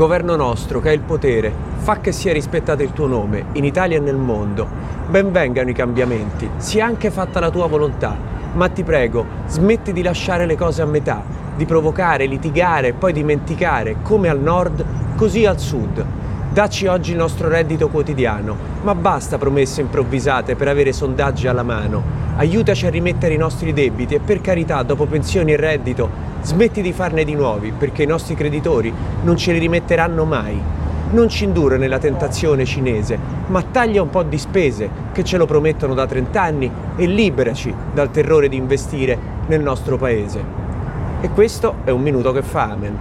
Governo nostro, che hai il potere, fa che sia rispettato il tuo nome, in Italia e nel mondo. Benvengano i cambiamenti, sia anche fatta la tua volontà. Ma ti prego, smetti di lasciare le cose a metà, di provocare, litigare e poi dimenticare, come al nord, così al sud. Dacci oggi il nostro reddito quotidiano, ma basta promesse improvvisate per avere sondaggi alla mano. Aiutaci a rimettere i nostri debiti e per carità, dopo pensioni e reddito, Smetti di farne di nuovi perché i nostri creditori non ce li rimetteranno mai. Non ci indurre nella tentazione cinese, ma taglia un po' di spese che ce lo promettono da 30 anni e liberaci dal terrore di investire nel nostro paese. E questo è un minuto che fa, amen.